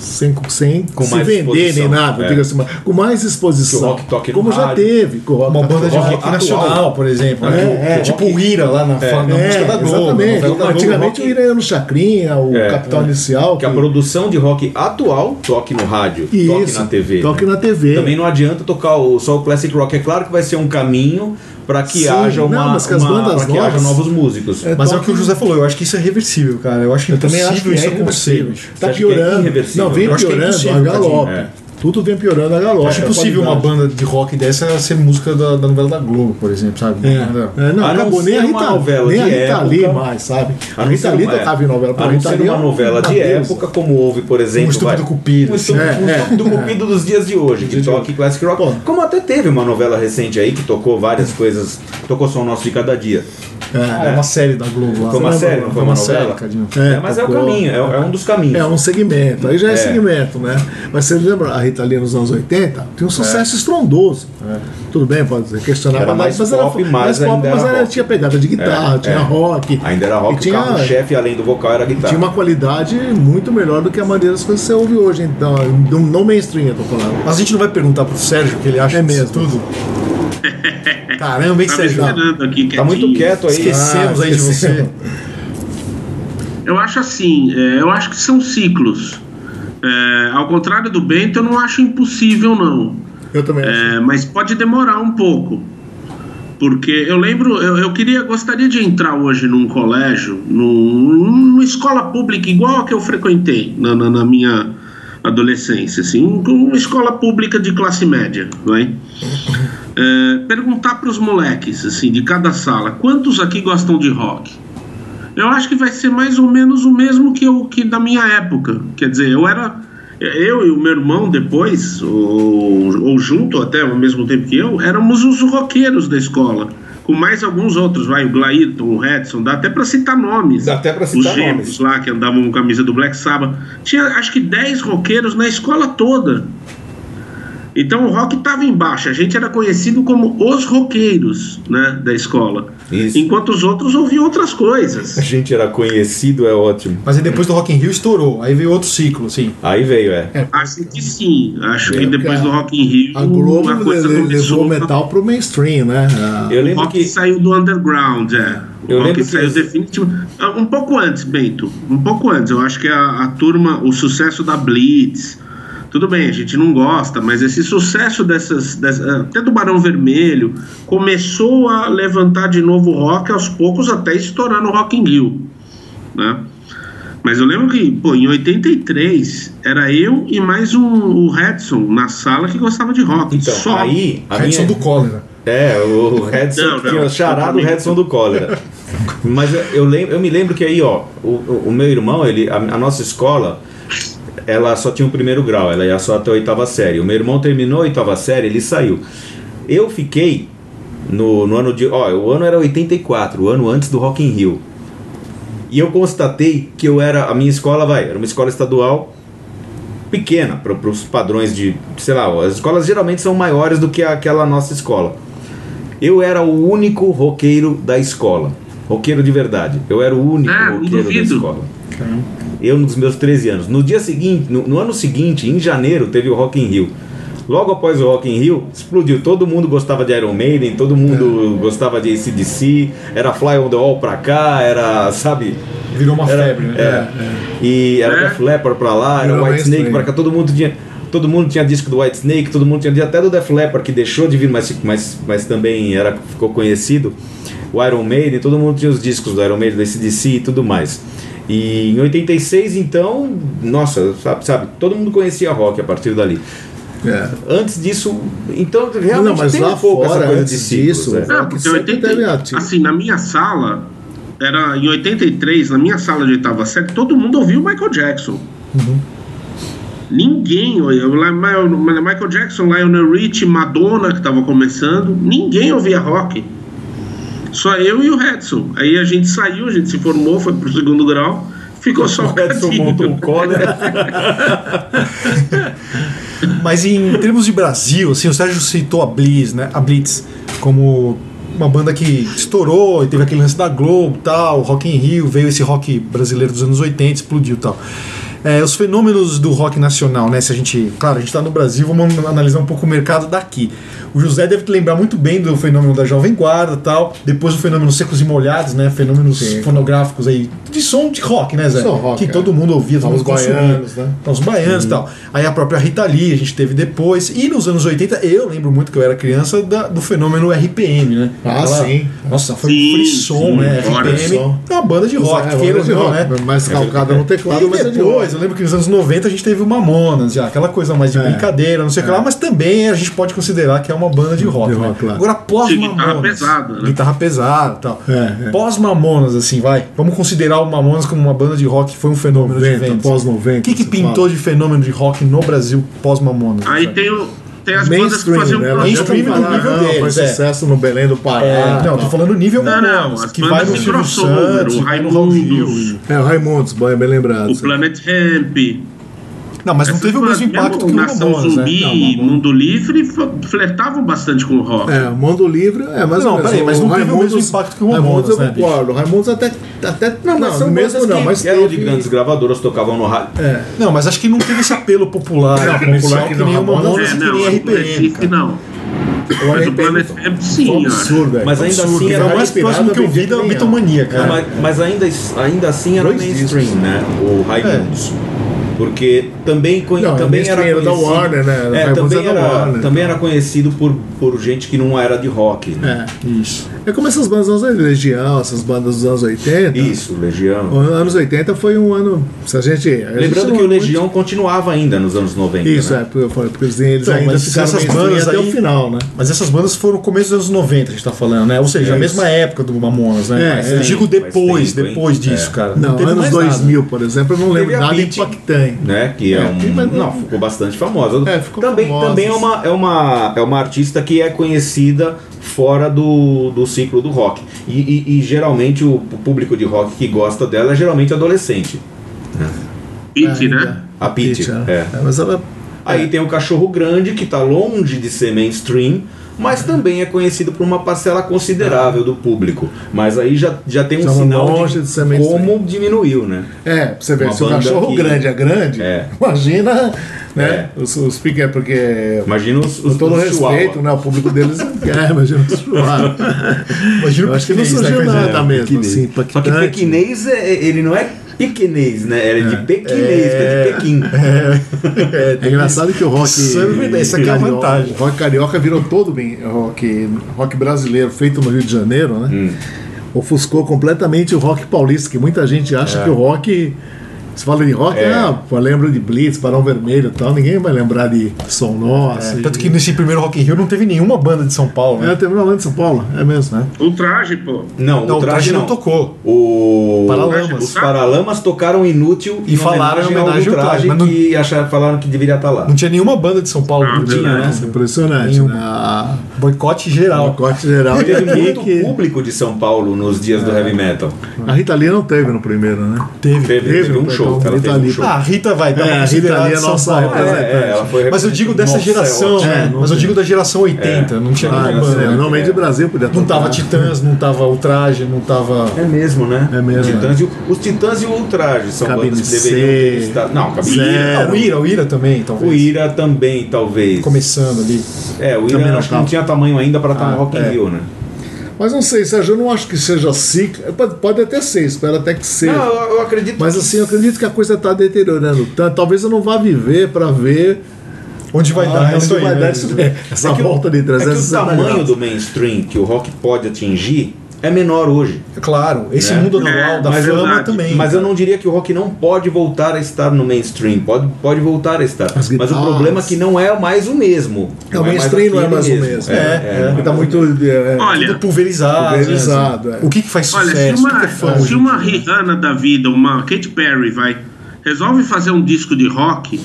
Sem, sem Com se mais vender nem nada, é. assim, com mais exposição. Que rock toque como já rádio. teve. que o rock Uma toque banda de rock atual. nacional, por exemplo. É, né? é. tipo o Ira lá na, fa- na É, música da Globo. exatamente. da Globo, Antigamente rock- o Ira ia no Chacrinha, o É, Capital é. Inicial. Que a produção de rock atual toque no rádio, toque Isso, na TV. Toque né? na TV. Também não adianta tocar o, só o classic rock. É claro que vai ser um caminho para que Sim, haja uma, não, mas que as uma- bandas que haja novos músicos. É, Mas é o que o José falou, eu acho que isso é reversível, cara. Eu acho Eu também acho que impossível é isso acontecer. Tá é piorando. irreversível? não, vem Eu é piorando a impossível, galope. É. Tudo vem piorando a galope. Acho a impossível uma banda de rock dessa ser música da, da novela da Globo, por exemplo, sabe? É, é, não, A não acabou nem a Rita, novela nem a Rita Lee época. mais, sabe? A, A não Rita Lee tocava em novela. A não Rita ser Lee é uma novela de época, como houve, por exemplo. Um Estúpido vai- Cupido, Um estúpido, assim. um É, estúpido é. Cupido dos dias de hoje, que toca classic rock. Como até teve uma novela recente aí que tocou várias coisas, tocou só o nosso de cada dia. Ah, é uma série da Globo lá. Foi uma série, não Foi uma uma série, novela? Cadinho. É, mas é o caminho, é, é um dos caminhos. É um segmento, aí já é, É. segmento, né? Mas você lembra a Rita Lee nos anos 80? Tinha um sucesso estrondoso. Tudo bem, pode ser questionar, Era mais pop, mas ainda era mas ela rock. tinha pegada de guitarra, É, tinha é. rock. Ainda era rock, tinha, o carro-chefe, além do vocal, era guitarra. tinha uma qualidade muito melhor do que a maioria das coisas que você ouve hoje. Então, no, no mainstream, eu tô falando. Mas a gente não vai perguntar pro Sérgio o que ele acha É disso mesmo. tudo. Caramba, hein, Sérgio? Tá muito quieto aí. Esquecemos Ah, aí de você. Eu acho assim, é, eu acho que são ciclos. É, ao contrário do Bento, eu não acho impossível, não. Eu também acho. É, mas pode demorar um pouco. Porque eu lembro, eu, eu queria, gostaria de entrar hoje num colégio, num- numa escola pública igual a que eu frequentei na, na- na minha adolescência, assim, uma escola pública de classe média, vai? É, perguntar para os moleques, assim, de cada sala, quantos aqui gostam de rock? Eu acho que vai ser mais ou menos o mesmo que eu que da minha época. Quer dizer, eu era eu e o meu irmão depois, ou, ou junto até ao mesmo tempo que eu, éramos os roqueiros da escola. Com mais alguns outros, vai, o Glairton, o Redson, dá até para citar nomes. Dá até Os citar gêmeos nomes. lá que andavam com camisa do Black Sabbath. Tinha acho que 10 roqueiros na escola toda. Então o rock estava embaixo. A gente era conhecido como os roqueiros, né, da escola. Isso. Enquanto os outros ouviam outras coisas. A gente era conhecido, é ótimo. Mas aí depois do Rock in Rio estourou. Aí veio outro ciclo, assim. Aí veio, é. Acho que sim. Acho que É, depois porque do Rock in Rio A Globo a coisa le- começou levou o metal pro mainstream, né? Ah, Eu O lembro rock que. saiu do underground, é. O Eu rock lembro que saiu definitivo. Ah, Um pouco antes, Bento. Um pouco antes. Eu acho que a, a turma, o sucesso da Blitz. Tudo bem, a gente não gosta, mas esse sucesso dessas, dessas. Até do Barão Vermelho começou a levantar de novo o rock aos poucos até estourar no Rock in Rio. Né? Mas eu lembro que, pô, em 83, era eu e mais um, o Redson na sala que gostava de rock. Então, Só. aí. A Redson minha... do Cólera. É, o Redson Não, não, tinha o charado totalmente. Redson do cólera. (laughs) Mas eu, eu, lembro, eu me lembro que aí, ó, o, o- o meu irmão, ele, a, a nossa escola, ela só tinha o primeiro grau, ela ia só até a oitava série. O meu irmão terminou a oitava série, ele saiu. Eu fiquei no, no ano de. Ó, o ano era 84, o ano antes do Rock in Rio. E eu constatei que eu era. A minha escola, vai, era uma escola estadual pequena para os padrões de, sei lá, as escolas geralmente são maiores do que aquela nossa escola. Eu era o único roqueiro da escola, roqueiro de verdade. Eu era o único Ah, roqueiro da escola. Eu nos meus 13 anos. No dia seguinte, no, no ano seguinte, em janeiro, teve o Rock in Rio. Logo após o Rock in Rio, explodiu. Todo mundo gostava de Iron Maiden, todo mundo gostava de ACDC, era Fly on the Wall pra cá, era, sabe, Virou uma era, febre, né? é. E era É. Def Leppard pra lá, era Virou White Snake mainstream. pra cá, todo mundo tinha. Todo mundo tinha disco do White Snake, todo mundo tinha até do Def Leppard que deixou de vir, mas, mas, mas também era, ficou conhecido. O Iron Maiden, todo mundo tinha os discos do Iron Maiden, da CDC e tudo mais. E em 86, então, nossa, sabe, sabe, todo mundo conhecia rock a partir dali. é. Antes disso, então realmente Não, mas tem lá um pouco fora, essa coisa antes de ciclos, disso, é. Rock porque sempre 80, teve ativo. assim, na minha sala, era em 83, na minha sala de oitava série, todo mundo ouvia o Michael Jackson. Ninguém, ouvia- o La- Ma- Michael Jackson, Lionel Richie, Madonna, que estava começando, ninguém ouvia rock. Só eu e o Redson. Aí a gente saiu, a gente se formou, foi pro segundo grau, ficou só (laughs) O Edson Cadinho. montou um cólera. (laughs) Mas em termos de Brasil, assim, o Sérgio citou a Blitz, né? A Blitz como uma banda que estourou e teve aquele lance da Globo tal, Rock in Rio, veio esse rock brasileiro dos anos 80, explodiu tal. É, os fenômenos do rock nacional, né? Se a gente. Claro, a gente está no Brasil, vamos analisar um pouco o mercado daqui. O José deve te lembrar muito bem do fenômeno da Jovem Guarda tal. Depois o fenômeno Secos e Molhados, né? Fenômenos Sim. fonográficos aí. De som de rock, né, Zé? Som rock, que é. todo mundo ouvia, todo Os mundo consumia. baianos, né? Então, os baianos e tal. Aí a própria Rita Lee, a gente teve depois. E nos anos 80, eu lembro muito que eu era criança da- do fenômeno RPM, né? Ah, sim. Nossa, foi Sim, um frisson, sim, né? RPM som. é uma banda de rock, É, queira banda de ou não, rock, né? Mais calcada no teclado, E mas é de depois, rock. eu lembro que nos anos 90 a gente teve o Mamonas, já, aquela coisa mais de É. brincadeira, não sei o que lá, mas também a gente pode considerar que é uma banda de rock. De né? rock, claro. Agora, De pós-Mamonas. guitarra pesada, né? Guitarra pesada e tal. É, é. Pós-Mamonas, assim, vai. Vamos considerar o Mamonas como uma banda de rock que foi um fenômeno de 90, vendas. pós 90. O que, que pintou de fenômeno de rock no Brasil pós-Mamonas? Aí Zé? tem, o, tem as bandas que faziam né? Não mainstream no falar, nível não, deles, Foi é. sucesso no Belém do Pará. É, não, tô falando nível Não, não, as que bandas vai no de Silvio Santos, o. Raimundos. É, o Raimundos, bem, bem lembrado. o. Planet Hemp. Não, mas não Essas teve o mesmo impacto que o mesmo Nação Mamonas, né? Zumbi Não, e. Mundo Livre flertavam bastante com o rock. É, o Mundo Livre é mais Não, ou menos. peraí, mas não teve o mesmo Raimundos- impacto que o Raimundos Mamonas, né, eu concordo. O Raimundos até. até não, Mas são mesmo não, que mas eram de grandes gravadoras, tocavam no rádio. É. Não, mas acho que não teve esse apelo popular, Não, comercial, popular que, que nem não, o Mamonas É, e que não, nem RPM. Cara. não. O Mas o Planet Hemp um sim, acho. absurdo, velho. Mas ainda Absurdo, assim era o mais próximo que eu vi da mitomania, cara. Mas, mas ainda, ainda assim era Dois mainstream, discos. né? O Raimundos. Porque também, Não, também era era da conhecido. Warner, né? É, também, é da era, Warner. também era conhecido por, por gente que não era de rock. Né? É, isso. É como essas bandas dos anos Legião, essas bandas dos anos 80. Isso, Legião. Os anos 80 foi um ano. Se a gente. a gente Lembrando não que o é muito- Legião continuava ainda nos anos 90. Isso, né? é, porque eu falei, porque eles Então, ainda mas ficaram essas bandas até aí- o final, né? Mas essas bandas foram no começo dos anos 90, a gente tá falando, né? Ou seja, É a mesma época do Mamonas, né? É, Mas é. eu digo depois, tempo, hein? depois disso, É. cara. Não, anos mais nada. 2000, por exemplo, eu não lembro nada Pitty, impactante. né? Que é, É, um. mas não, não- ficou bastante famosa. É, ficou também famosa. também é, uma, é, uma, é uma artista que é conhecida fora do, do ciclo do rock. E, e- e geralmente o público de rock que gosta dela é geralmente adolescente. Pitty, né? A Pitty, Pitty, é. Mas ela Aí tem o Cachorro Grande, que tá longe de ser mainstream, mas também é conhecido por uma parcela considerável do público. Mas aí já, já tem um Tava sinal longe de, de como diminuiu, né? É, pra você ver, Uma se o cachorro que- grande é grande, É. imagina, né? Os, os pequenos, porque. Imagina os, Com os todo os respeito, né? O público deles não quer, (laughs) imagina os chihuahua. Imagina o acho que não surgiu nada mesmo, assim, Só que pequinês, é- ele não é pequenês, né? É de pequinês, que é de Pequim. É engraçado que o rock. Isso é verdade, isso aqui é a carioca- vantagem. O rock carioca virou todo bem. Rock, rock brasileiro, feito no Rio de Janeiro, né? Hum. Ofuscou completamente o rock paulista, que muita gente acha que o rock. Se fala de rock, É. ah, pô, lembra de Blitz, Barão Vermelho e tal. Ninguém vai lembrar de Som Nossa. É, tanto que nesse primeiro Rock in Rio não teve nenhuma banda de São Paulo, né? É, teve na de São Paulo, é mesmo, né? O traje, pô. Não, Não, o traje não. tocou. O... Paralamas. Os Paralamas tocaram inútil E falaram em homenagem ao traje, mas não- que acharam, falaram que deveria estar lá. Não tinha nenhuma banda de São Paulo Ah, que tinha, né? verdade. Impressionante, Nenhuma. né? Boicote O geral. corte geral. Teve (laughs) muito que- público de São Paulo nos dias do heavy metal. A Rita Lee não teve no primeiro, né? Teve. Teve, teve um então, show. Ela Rita teve um show. Ah, a Rita vai, tá É, a Rita Lee é nossa representante. É, é, ela foi Mas eu digo dessa Nossa, é geração, né? não Mas eu digo da geração 80, não tinha É, banda. é. Normalmente o Brasil podia Não tava. Titãs, não tava Ultraje, não tava. É mesmo, né? É mesmo, Titãs e o- os Titãs e o Ultraje são Cabine bandas que deveriam. Não, Cabine. Ah, o Ira, o Ira também, talvez. O Ira também, talvez. Começando ali. É, o Ira não acho que não tava. tinha tamanho ainda para estar Ah, no Rock in é. Rio, né? Mas não sei, Sérgio, eu não acho que seja ciclo. Pode, pode até ser, espero até que seja. Não, eu, eu acredito Mas assim, eu acredito que a coisa está deteriorando tanto. Talvez eu não vá viver para ver Onde vai ah, dar onde isso aí, vai né? dar isso daí. Essa É que o- volta de É que 360 o tamanho do mainstream que o rock pode atingir é menor hoje. Claro, esse Né? mundo atual É, da é fama verdade. também. Mas eu não diria que o rock não pode voltar a estar no mainstream. Pode, pode voltar a estar. As Mas o problema é que não é mais o mesmo. É, o Não mainstream não é mais o mesmo. É, É, é, tá é. muito. é, Olha, Tudo pulverizado. Pulverizado, né? é. O que, que faz Olha, sucesso? se uma, que é fã se uma? Rihanna da vida, uma Katy Perry, vai, resolve fazer um disco de rock,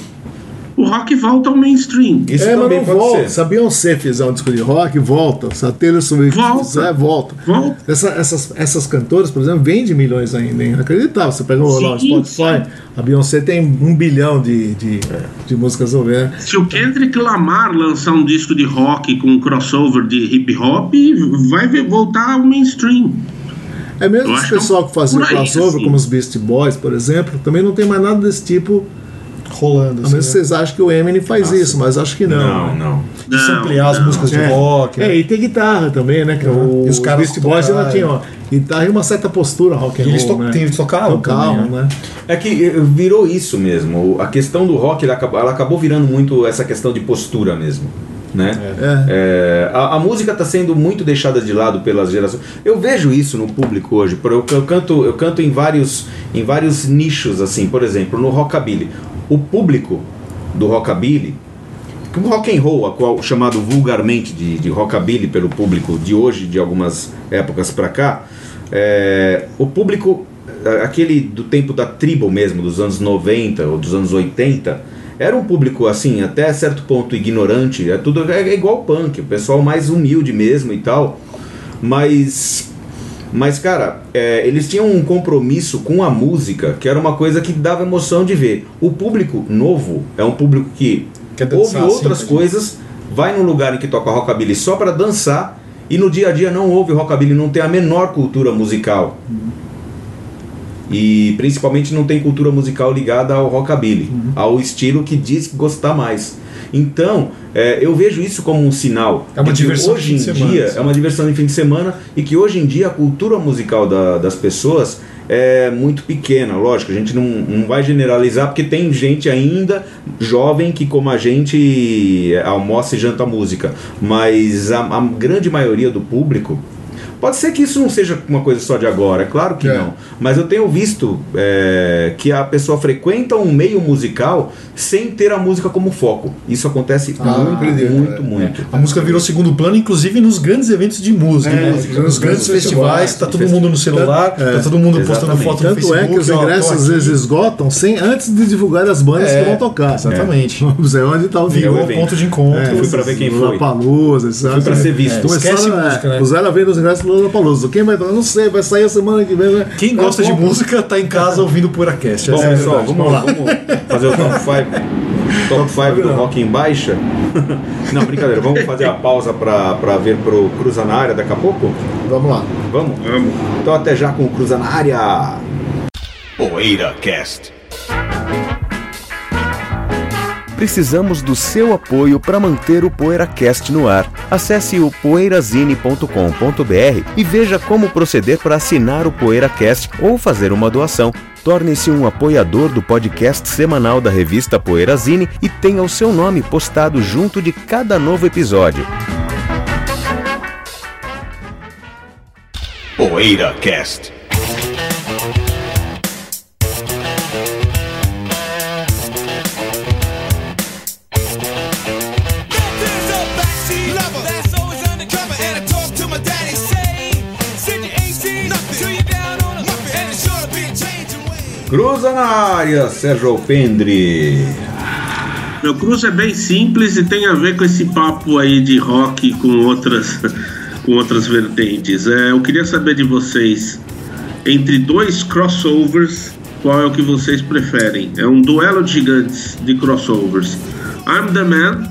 o rock volta ao mainstream. Isso é, mas também não pode volta. ser. Se a Beyoncé fizer um disco de rock, volta. Se a Taylor Swift Volta. fizer, volta. Volta. Essa- essas, essas cantoras, por exemplo, vendem milhões ainda. É inacreditável. Você pega o lá, o Sim, Spotify, a Beyoncé tem um bilhão de, de, de músicas ao ver. Se o Kendrick Lamar lançar um disco de rock com um crossover de hip hop, vai ver- voltar ao mainstream. É mesmo esse acho que é pessoal que fazia aí, crossover, assim. como os Beast Boys, por exemplo, também não tem mais nada desse tipo. Rolando. Assim, menos que né? vocês acham que o Eminem faz isso, mas acho que não. Não, não. De samplear as não. músicas de É. rock. É, né? e tem guitarra também, né? Que o, E os os caras Beast Boys ainda tinham ó, guitarra e uma certa postura rock and E eles roll, to- né? tem- eles tocavam Tocavam, também, né? É que eh, virou isso mesmo. O- A questão do rock ela acabou, ela acabou virando muito essa questão de postura mesmo. Né? É. É, a, a música está sendo muito deixada de lado pelas gerações. Eu vejo isso no público hoje. Eu, eu canto, eu canto em vários, em vários nichos, assim. Por exemplo, no rockabilly. O público do rockabilly, que o rock and roll, qual chamado vulgarmente de, de rockabilly pelo público de hoje, de algumas épocas para cá, é, o público, aquele do tempo da tribo mesmo, dos anos 90 ou dos anos 80, era um público assim, até certo ponto ignorante, é tudo é, é igual punk, o pessoal mais humilde mesmo e tal, mas mas, cara, é, eles tinham um compromisso com a música que era uma coisa que dava emoção de ver. O público novo é um público que ouve dançar, outras sim, coisas, vai num lugar em que toca rockabilly só para dançar e no dia a dia não ouve rockabilly, não tem a menor cultura musical. E principalmente não tem cultura musical ligada ao rockabilly, ao estilo que diz gostar mais. Então, é, eu vejo isso como um sinal. É uma de diversão hoje em semana, dia é uma diversão de fim de semana e que hoje em dia a cultura musical da- das pessoas é muito pequena, lógico, a gente não, não vai generalizar porque tem gente ainda jovem que como a gente almoça e janta música, mas a, a grande maioria do público Pode ser que isso não seja uma coisa só de agora, é claro que É. não. Mas eu tenho visto é, que a pessoa frequenta um meio musical sem ter a música como foco. Isso acontece Ah, muito, muito, é. muito. A música virou segundo plano, inclusive nos grandes eventos de música. É, né? nos Nos grandes festivais, festivais, tá todo mundo no celular, É, tá todo mundo postando exatamente. foto no Tanto Facebook. é que os ingressos às vezes esgotam sem, antes de divulgar as bandas É, que vão tocar. Exatamente. (laughs) Vamos ver onde está o Virou Virou evento. ponto de encontro. É, fui pra ver quem foi. Sabe? Fui pra ser visto. É, Esquece Começaram, música, é, né? Puseram a venda os ingressos do Lollapalooza. Quem vai? Não sei, vai sair a semana que vem. né? Quem É, gosta de música tá em casa ouvindo o PoeiraCast. Bom, é pessoal, vamos, vamos fazer o top 5. Top 5 do rock em baixa? Não, brincadeira. Vamos fazer a pausa pra, pra ver pro Cruza na área daqui a pouco? Vamos lá. Vamos? Vamos. Então até já com o Cruza na área. Poeira Cast. Precisamos do seu apoio para manter o PoeiraCast no ar. Acesse o poeirazine.com.br e veja como proceder para assinar o PoeiraCast ou fazer uma doação. Torne-se um apoiador do podcast semanal da revista Poeirazine e tenha o seu nome postado junto de cada novo episódio. Poeira Cruza na área, Sérgio Alpendre. Meu cruz é bem simples e tem a ver com esse papo aí de rock com outras, (laughs) com outras vertentes. É, eu queria saber de vocês, entre dois crossovers, qual é o que vocês preferem? É um duelo de gigantes de crossovers. I'm the Man,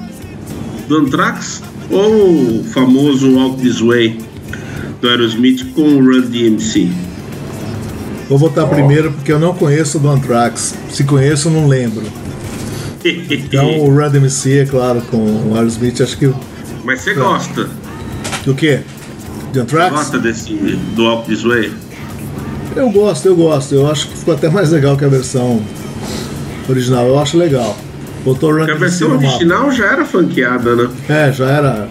do Anthrax, ou o famoso Walk This Way, do Aerosmith com o Run DMC? Vou votar primeiro porque eu não conheço do Anthrax. Se conheço, não lembro. Então o Run DMC, é claro, com o Aerosmith, acho que. Mas você gosta? Do quê? De Anthrax? Gosta desse do Walk This Way? Eu gosto, eu gosto. Eu acho que ficou até mais legal que a versão original. Eu acho legal. Botou o Run Porque a versão original já era funkeada, né? É, já era.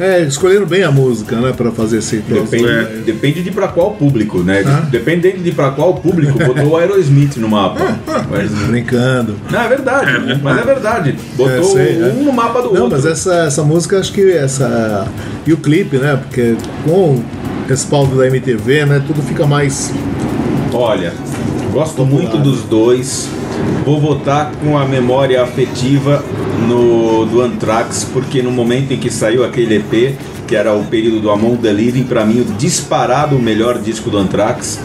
É, escolheram bem a música, né, pra fazer esse Depende, É. depende de pra qual público, né? Hã? Dependendo de pra qual público, botou o Aerosmith no mapa. (laughs) Mas, Brincando. não, é verdade, É, mas é verdade. Botou É, sei, é. um no mapa do Não, outro. mas essa, essa música, acho que essa. E o clipe, né? Porque com o respaldo da MTV, né? Tudo fica mais. Olha, gosto Popular. muito dos dois. Vou votar com a memória afetiva no do Anthrax, porque no momento em que saiu aquele EP, que era o período do Among the Living, pra mim o disparado o melhor disco do Anthrax.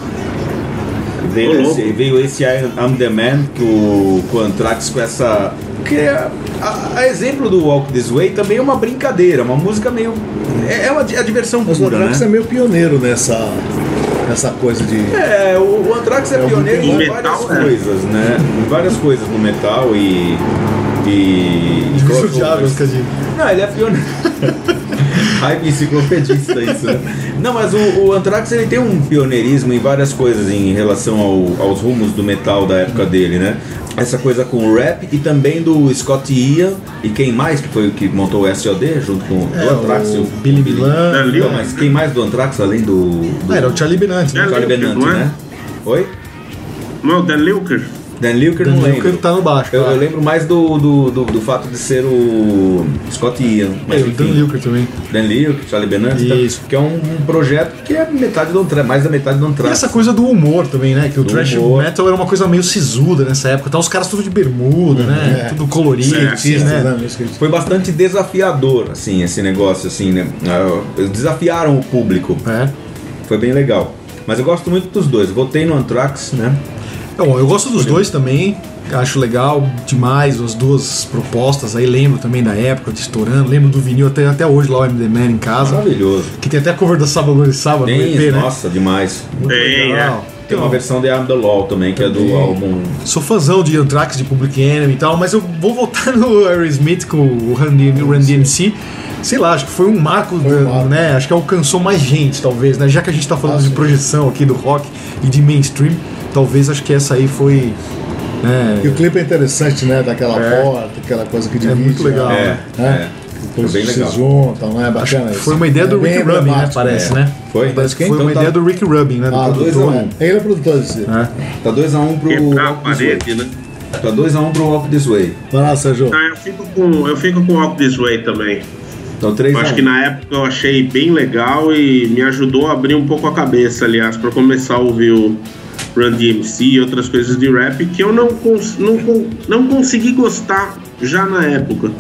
Veio esse, veio esse I'm the Man com, o- com o Anthrax com essa. Que é, a, a exemplo do Walk This Way também é uma brincadeira, uma música meio. É, é uma a diversão Mas o pura, Anthrax né? é meio pioneiro nessa, nessa coisa de. É, o, o Anthrax é, É pioneiro em metal, várias né? coisas, né? Em várias coisas no metal e. e. e. Não, ele é pioneiro. (laughs) Hype enciclopedista isso, né? Não, mas o, o Anthrax ele tem um pioneirismo em várias coisas em relação ao- aos rumos do metal da época dele, né? Essa coisa com o rap e também do Scott Ian e quem mais que foi o que montou o SOD junto com É, o Anthrax e o Billy Milan. É, Não, mas quem mais do Anthrax além do, do Ah, era o Charlie Benante. É, Né? Charlie Lilker, Benante, não é? né? Oi? Não é o Dan Lilker? Dan Lilker Dan não Lilker lembro. tá no baixo. Eu, tá? eu lembro mais do, do, do, do fato de ser o Scott Ian. Mas É, o Dan. Lilker também. Dan Lilker, Charlie Benante, tá? Isso. que é um, um projeto que é metade do Anthrax, mais da metade do E Anthrax. essa coisa do humor também, né? Que o Do thrash humor. metal era uma coisa meio sisuda nessa época. Tá os caras tudo de bermuda, né? É. Tudo colorido, É, assim, né? né? Foi bastante desafiador, assim, esse negócio, assim, né? Ah, Eles desafiaram o público. É. Foi bem legal. Mas eu gosto muito dos dois. Votei no Anthrax, né? Bom, eu gosto dos dois também. Acho legal demais as duas propostas. Aí lembro também da época de estourando. Lembro do vinil até, até hoje lá, o MD Man em casa. Maravilhoso. Que tem até a cover da Sábado e Sábado no Tem, EP, né? nossa, demais. Tem, legal. Tem uma Então, versão de the Law também, que é do Também. álbum Sou fãzão de Anthrax, de Public Enemy e tal, mas eu vou votar (laughs) no Aerosmith com o Run D- Run DMC. Sei lá, acho que foi um marco, Foi um marco. né? Acho que alcançou mais gente, talvez, né? Já que a gente tá falando Ah, de projeção aqui do rock e de mainstream, talvez acho que essa aí foi. né, E o clipe é interessante, né? Daquela É. porta, aquela coisa que divide. muito legal. né? É, Né? é. Depois Foi bem se legal. juntam, não é Acho bacana foi uma ideia do É Rick Rubin, né? Parece, é. né? Foi? Parece que Quem? foi uma ideia tá- do Rick Rubin, né? Do Ah, 2 a produtor. 1 Ele é produtor desse. É. Tá 2x1 pro Quebrar a Walk This Way. parede, né? Tá 2x1 pro Walk This Way. Vai lá, Sérgio. Ah, eu fico com, eu fico com Walk This Way também. Então Eu 3x1. acho que na época eu achei bem legal e me ajudou a abrir um pouco a cabeça, aliás, para começar a ouvir o Run DMC e outras coisas de rap que eu não, cons não, con- não consegui gostar já na época.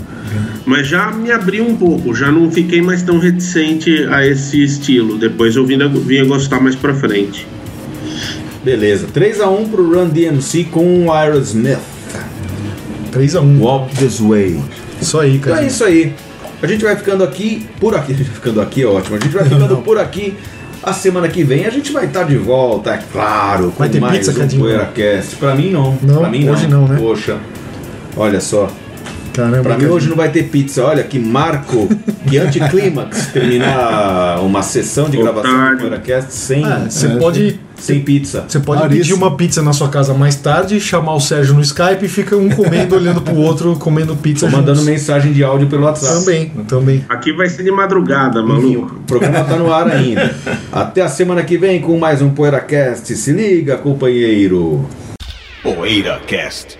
Mas já me abri um pouco, já não fiquei mais tão reticente a esse estilo. Depois eu vim a, vim a gostar mais pra frente. Beleza. 3x1 pro Run DMC com o Aerosmith. 3x1. Walk This Way. Isso aí, Então cara. é isso aí. A gente vai ficando aqui, por aqui. (laughs) Ficando aqui é ótimo. A gente vai ficando por aqui. A semana que vem a gente vai estar de volta, é claro, com Vai ter mais pizza, um? PoeiraCast. Pra mim não. Não, pra mim hoje não, né? Poxa. Olha só. Caramba. Pra mim hoje não vai ter pizza. Olha que marco, que anticlímax (laughs) terminar uma sessão de gravação do. PoeiraCast sem, Ah, você É, pode. sem pizza. Você pode pedir uma pizza na sua casa mais tarde, chamar o Sérgio no Skype e fica um comendo, olhando pro outro, comendo pizza Tô mandando mensagem de áudio pelo WhatsApp. Também, também. Aqui vai ser de madrugada, maluco. o programa tá no ar ainda. (laughs) Até a semana que vem com mais um PoeiraCast. Se liga, companheiro. PoeiraCast.